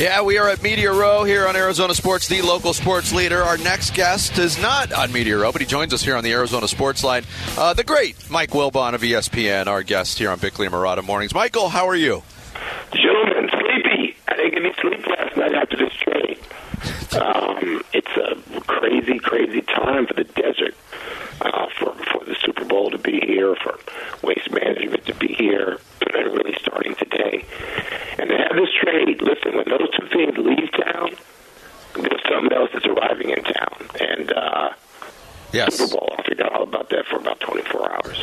Yeah, we are at Media Row here on Arizona Sports, the local sports leader. Our next guest is not on Media Row, but he joins us here on the Arizona Sports Line. Uh, the great Mike Wilbon of ESPN, our guest here on Bickley and Marotta Mornings. Michael, how are you? Gentlemen, sleepy. I didn't get any sleep last night after this trade. Um, it's a crazy, crazy time for the desert, uh, for for the Super Bowl to be here, for waste management to be here, and really starting today. And to have this trade, listen, when those two things leave town, there's something else that's arriving in town, and. uh Yes. Super Bowl. I forgot all about that for about 24 hours.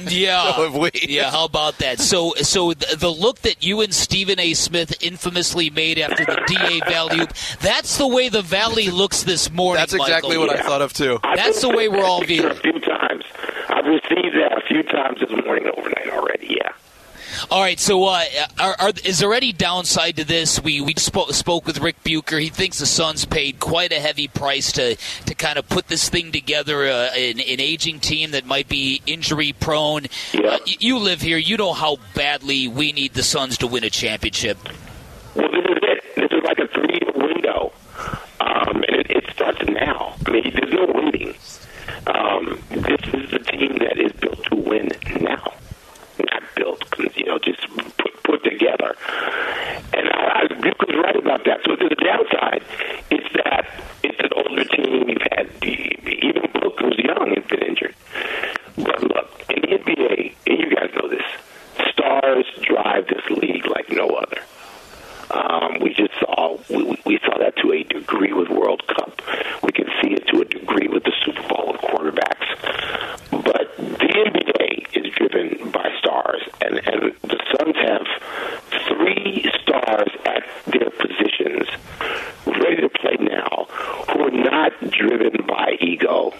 Yeah, So have we. yeah. How about that? So, so the, the look that you and Stephen A. Smith infamously made after the DA Valley, that's the way the Valley looks this morning. That's exactly Michael. what I thought of, too. I've That's the way we're all sent viewing. A few times. I've received that a few times this morning overnight already. Yeah. All right. So, uh, are, are, is there any downside to this? We we spoke, spoke with Rick Bucher. He thinks the Suns paid quite a heavy price to to kind of put this thing together. Uh, an, an aging team that might be injury prone. Yeah. Uh, y- you live here. You know how badly we need the Suns to win a championship. Well, this is it. This is like a three-year window, um, and it, it starts now. I mean, there's no waiting. Um, this is a team that is built to win now, not built, you know, just put, put together. And I, I, Bucher's right about that. So the downside is that it's an older team. You've had even Book, who's young, has been injured. But look, in the NBA, and you guys know this, stars drive this league like no other. Um, we just saw we, we- we saw that to a degree with World Cup. We can see it to a degree with the Super Bowl of quarterbacks. But the NBA is driven by stars, and and the Suns have three stars at their positions ready to play now, who are not driven by ego,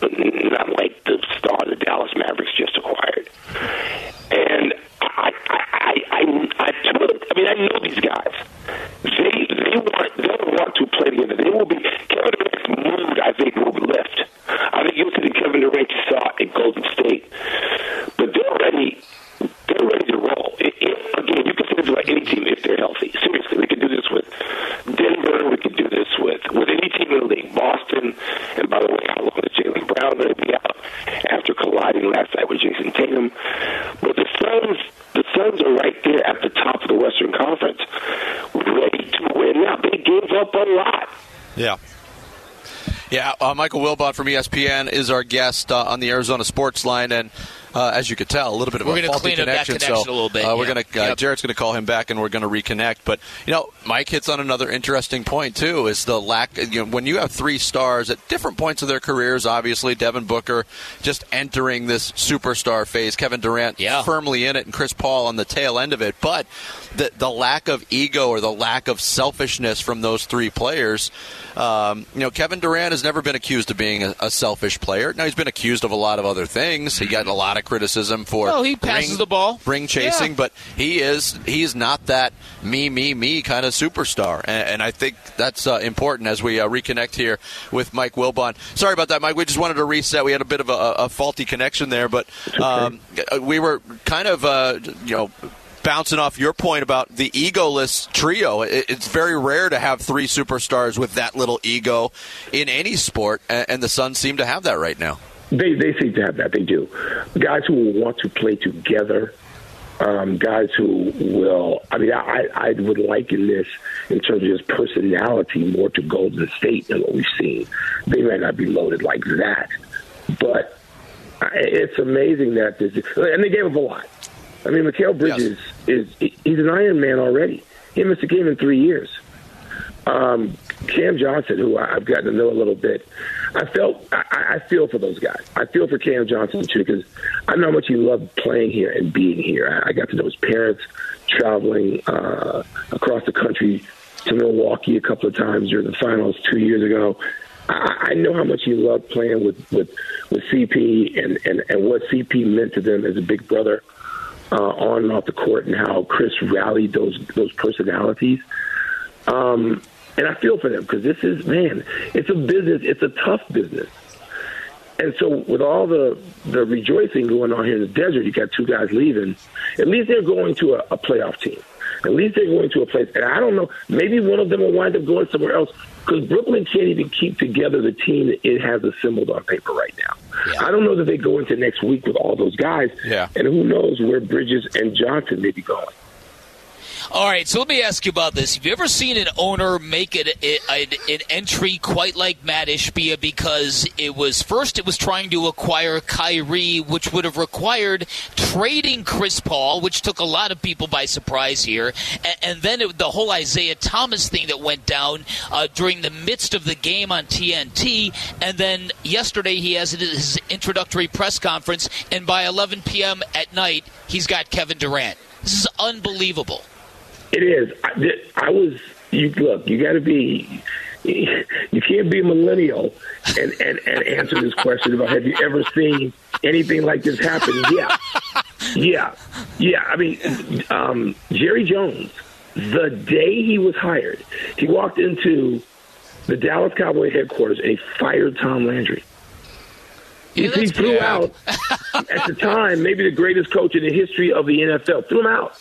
not like the star the Dallas Mavericks just acquired. And I, I, I, I, I told, I mean, I know these guys. They, they want, they want to play together. They will be. Kevin Durant's mood, I think, will lift. I think you'll see the Kevin Durant you saw at Golden State, but they're ready. They're ready to roll. It, it, again, you can say this about any team if they're healthy. Seriously, we could do this with Denver. We could do this with with any team in the league. Boston. And by the way, how long is Jaylen Brown going to be out after colliding last night with Jayson Tatum? But the Suns, the Suns are right there at the top of the Western Conference, ready to win. Now they gave up a lot. Yeah. Yeah, uh, Michael Wilbon from ESPN is our guest uh, on the Arizona Sports Line, and uh, as you could tell, a little bit of We're a faulty clean up that connection. connection so a little bit, uh, we're yeah. going to uh, Yep. Jarrett's going to call him back, and we're going to reconnect. But you know, Mike hits on another interesting point too: is the lack. You know, when you have three stars at different points of their careers, obviously Devin Booker just entering this superstar phase, Kevin Durant Yeah. firmly in it, and Chris Paul on the tail end of it, but the the lack of ego or the lack of selfishness from those three players. Um, you know, Kevin Durant has never been accused of being a, a selfish player. Now he's been accused of a lot of other things. He got a lot of criticism for Well, he passes ring- the ball. ring chasing, Yeah. but he is he is not that me me me kind of superstar, and, and I think that's uh, important as we uh, reconnect here with Mike Wilbon. Sorry about that, Mike. We just wanted to reset. We had a bit of a, a faulty connection there, but um, we were kind of uh, you know. Bouncing off your point about the egoless trio, it's very rare to have three superstars with that little ego in any sport, and, and the Suns seem to have that right now. They they seem to have that. They do. Guys who will want to play together. Um, guys who will. I mean, I I would liken this in terms of his personality more to Golden State than what we've seen. They might not be loaded like that, but I- it's amazing that this. And they gave up a lot. I mean, Mikal Bridges is he's an Iron Man already. He missed a game in three years. Um, Cam Johnson, who I've gotten to know a little bit, I felt I, I feel for those guys. I feel for Cam Johnson too because I know how much he loved playing here and being here. I, I got to know his parents, traveling uh, across the country to Milwaukee a couple of times during the finals two years ago. I, I know how much he loved playing with with with CP and and and what CP meant to them as a big brother uh, on and off the court, and how Chris rallied those those personalities. Um, and I feel for them because this is man, it's a business. It's a tough business. And so, with all the the rejoicing going on here in the desert, you got two guys leaving. At least they're going to a, a playoff team. At least they're going to a place. And I don't know, maybe one of them will wind up going somewhere else because Brooklyn can't even keep together the team that it has assembled on paper right now. Yeah. I don't know that they go into next week with all those guys. Yeah. And who knows where Bridges and Johnson may be going. All right, so let me ask you about this. Have you ever seen an owner make it an entry quite like Matt Ishbia? Because it was first it was trying to acquire Kyrie, which would have required trading Chris Paul, which took a lot of people by surprise here, and, and then it, the whole Isaiah Thomas thing that went down uh, during the midst of the game on TNT, and then yesterday he has his introductory press conference, and by 11 p.m. at night he's got Kevin Durant. This is unbelievable. It is. I, I was. You look. You got to be. You can't be a millennial and, and, and answer this question about have you ever seen anything like this happen? Yeah, yeah, yeah. I mean, um, Jerry Jones, the day he was hired, he walked into the Dallas Cowboy headquarters and he fired Tom Landry. Yeah, he threw bad. out at the time maybe the greatest coach in the history of the NFL. Threw him out.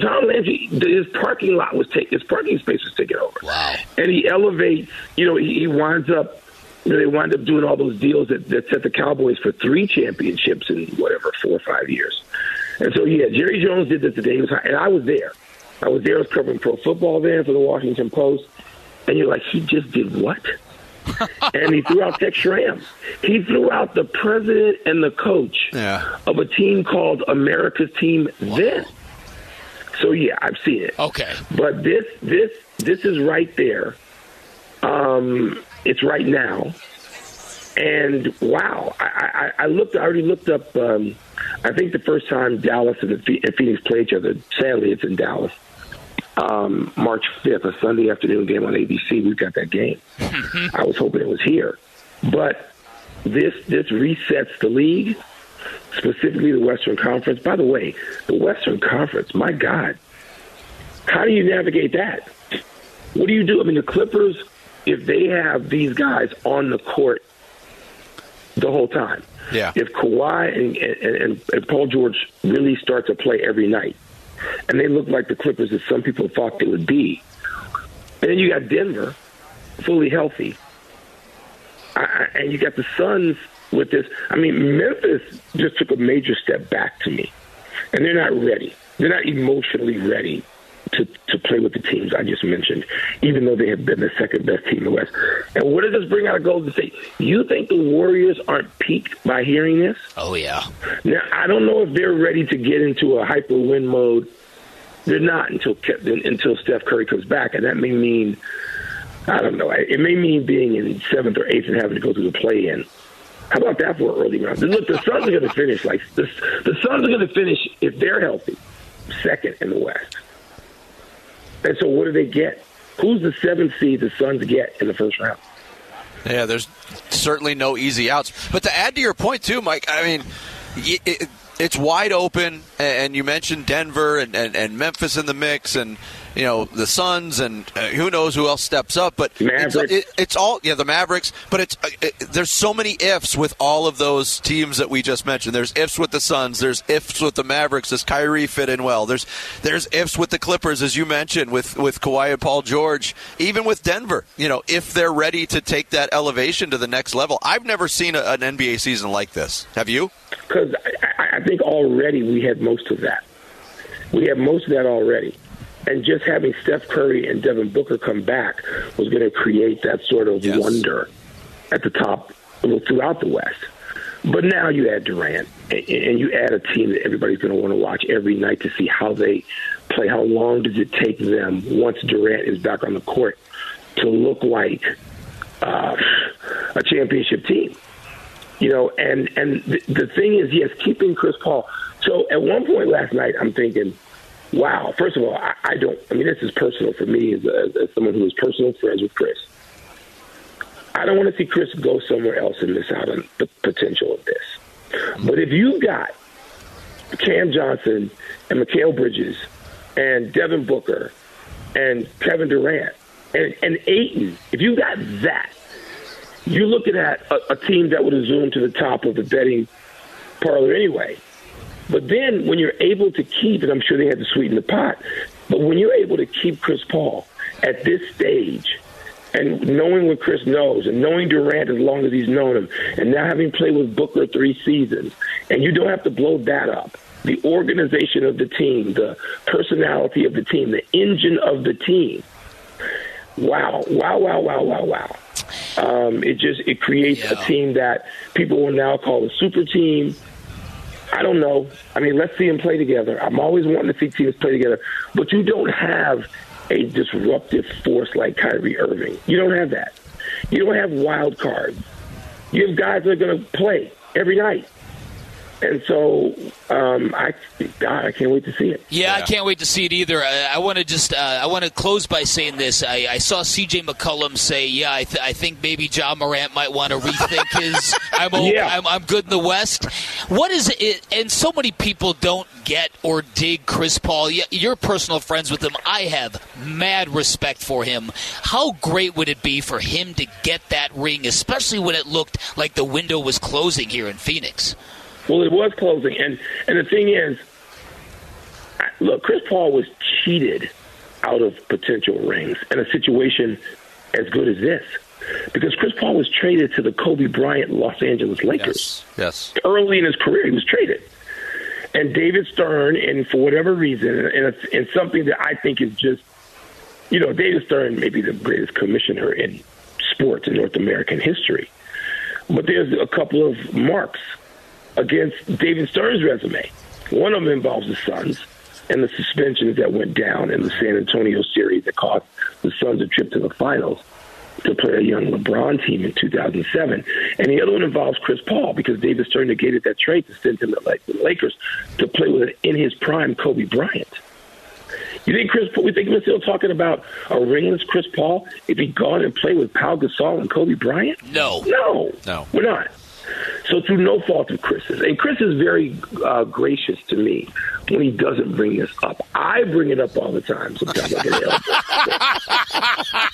Tom Landry, his parking lot was taken, his parking space was taken over. Wow. And he elevates, you know, he, he winds up, you know, they wind up doing all those deals that, that set the Cowboys for three championships in whatever, four or five years. And so, yeah, Jerry Jones did this today. He was, and I was there. I was there, I was covering pro football then for the Washington Post. And you're like, he just did what? and he threw out Tex Schramm. He threw out the president and the coach yeah. of a team called America's Team wow. then. So yeah, I've seen it. Okay. But this this this is right there. Um, it's right now. And wow, I, I, I looked. I already looked up. Um, I think the first time Dallas and, Phoenix play each other. Sadly, it's in Dallas. Um, March fifth, a Sunday afternoon game on ABC. We've got that game. I was hoping it was here, but this this resets the league specifically the Western Conference. By the way, the Western Conference, my God, how do you navigate that? What do you do? I mean, the Clippers, if they have these guys on the court the whole time, yeah. if Kawhi and, and, and Paul George really start to play every night, and they look like the Clippers that some people thought they would be, and then you got Denver fully healthy, I, and you got the Suns with this. I mean, Memphis just took a major step back to me, and they're not ready. They're not emotionally ready to, to play with the teams I just mentioned, even though they have been the second best team in the West. And what does this bring out of Golden State? You think the Warriors aren't peaked by hearing this? Oh, yeah. Now, I don't know if they're ready to get into a hyper win mode. They're not until until Steph Curry comes back, and that may mean I don't know. It may mean being in seventh or eighth and having to go through the play in. How about that for an early round? Look, the Suns are going to finish like this. The Suns are going to finish if they're healthy, second in the West. And so, what do they get? Who's the seventh seed the Suns get in the first round? Yeah, there's certainly no easy outs. But to add to your point too, Mike, I mean, it, it's wide open, and you mentioned Denver and, and, and Memphis in the mix, and you know the Suns and uh, who knows who else steps up. But it's, it, it's, all yeah the Mavericks. But it's uh, it, there's so many ifs with all of those teams that we just mentioned. There's ifs with the Suns. There's ifs with the Mavericks. Does Kyrie fit in well? There's there's ifs with the Clippers as you mentioned with with Kawhi and Paul George. Even with Denver, you know if they're ready to take that elevation to the next level. I've never seen a, an NBA season like this. Have you? Because I, I think already we had most of that. We have most of that already and just having Steph Curry and Devin Booker come back was going to create that sort of yes. wonder at the top throughout the West. But now you add Durant, and you add a team that everybody's going to want to watch every night to see how they play. How long does it take them once Durant is back on the court to look like uh, a championship team? You know, and and the, the thing is, yes, keeping Chris Paul. So at one point last night, I'm thinking wow. First of all, I, I don't. I mean, this is personal for me as, a, as someone who is personal friends with Chris. I don't want to see Chris go somewhere else and miss out on the potential of this. But if you've got Cam Johnson and Mikal Bridges and Devin Booker and Kevin Durant and, and Ayton, if you've got that, you're looking at a, a team that would have zoomed to the top of the betting parlor anyway. But then when you're able to keep, and I'm sure they had to sweeten the pot, but when you're able to keep Chris Paul at this stage, and knowing what Chris knows, and knowing Durant as long as he's known him, and now having played with Booker three seasons, and you don't have to blow that up. The organization of the team, the personality of the team, the engine of the team. Wow, wow, wow, wow, wow, wow. Um, it just it creates Yeah. a team that people will now call a super team. I don't know. I mean, let's see them play together. I'm always wanting to see teams play together, but you don't have a disruptive force like Kyrie Irving. You don't have that. You don't have wild cards. You have guys that are going to play every night. And so, um, I God, I can't wait to see it. Yeah, I can't wait to see it either. I, I want to just uh, I want to close by saying this. I, I saw C.J. McCollum say, "Yeah, I, th- I think maybe Ja Morant might want to rethink his. I'm, o- Yeah. I'm I'm good in the West. What is it? And so many people don't get or dig Chris Paul. Y- You're personal friends with him. I have mad respect for him. How great would it be for him to get that ring, especially when it looked like the window was closing here in Phoenix? Well, it was closing, and and the thing is, look, Chris Paul was cheated out of potential rings in a situation as good as this, because Chris Paul was traded to the Kobe Bryant Los Angeles Lakers Yes. Yes. early in his career. He was traded, and David Stern, and for whatever reason, and it's, and something that I think is just, you know, David Stern may be the greatest commissioner in sports in North American history, but there's a couple of marks against David Stern's resume. One of them involves the Suns and the suspensions that went down in the San Antonio series that cost the Suns a trip to the finals to play a young LeBron team in 2007. And the other one involves Chris Paul because David Stern negated that trade to send him to the Lakers to play with in his prime Kobe Bryant. You think Chris? We think we're still talking about a ringless Chris Paul if he'd gone and played with Pau Gasol and Kobe Bryant? No. No, No. we're not. So through no fault of Chris's, and Chris is very uh, gracious to me when he doesn't bring this up. I bring it up all the time. Sometimes ill.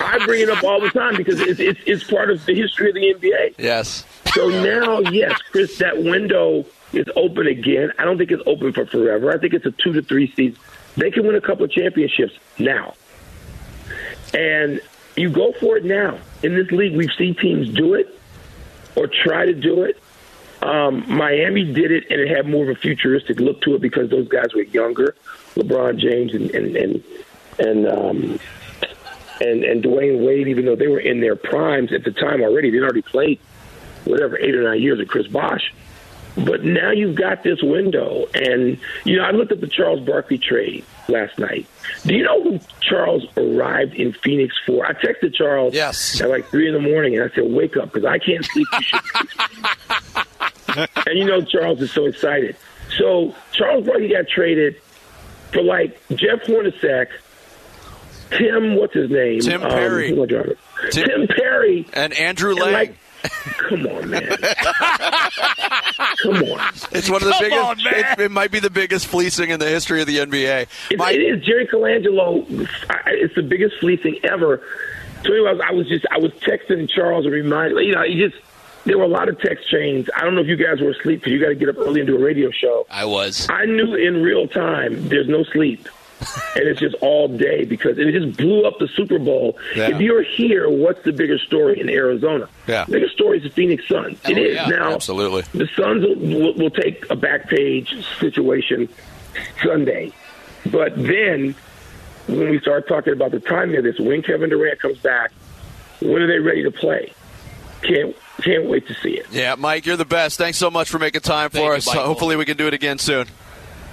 I bring it up all the time because it's, it's it's part of the history of the NBA. Yes. So now, yes, Chris, that window is open again. I don't think it's open for forever. I think it's a two to three season. They can win a couple of championships now. And you go for it now. In this league, we've seen teams do it or try to do it. Um, Miami did it, and it had more of a futuristic look to it because those guys were younger, LeBron James and and and and um, and, and Dwyane Wade. Even though they were in their primes at the time already, they'd already played whatever eight or nine years with Chris Bosh. But now you've got this window, and you know I looked at the Charles Barkley trade last night. Do you know who Charles arrived in Phoenix for? I texted Charles Yes. at like three in the morning, and I said, "Wake up, because I can't sleep. And you know Charles is so excited. So Charles Barkley got traded for like Jeff Hornacek, Tim, what's his name? Tim Perry. Um, who am I driving? Tim- Tim Perry. And Andrew And Lang. like, come on, man. come on. it's one of the Come biggest. on, man. It, it might be the biggest fleecing in the history of the NBA. It, My- it is Jerry Colangelo. It's the biggest fleecing ever. So anyway, I was, I was just I was texting Charles and reminding you know he just there were a lot of text chains. I don't know if you guys were asleep because you got to get up early and do a radio show. I was. I knew in real time there's no sleep. And it's just all day because it just blew up the Super Bowl. Yeah. If you're here, what's the bigger story in Arizona? Yeah. The biggest story is the Phoenix Suns. It Oh, is yeah, now. absolutely. The Suns will, will, will take a back page situation Sunday, but then when we start talking about the timing of this, when Kevin Durant comes back, when are they ready to play? Can't can't wait to see it. Yeah, Mike, you're the best. Thanks so much for making time for you, us. Michael. Hopefully, we can do it again soon.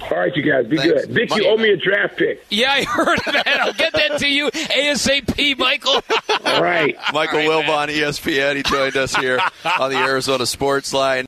All right, you guys, be Thanks. good. Vic, Mike- you owe me a draft pick. Yeah, I heard that. I'll get that to you ASAP, Michael. All right. Michael All right, Wilbon, ESPN. He joined us here on the Arizona Sports Line.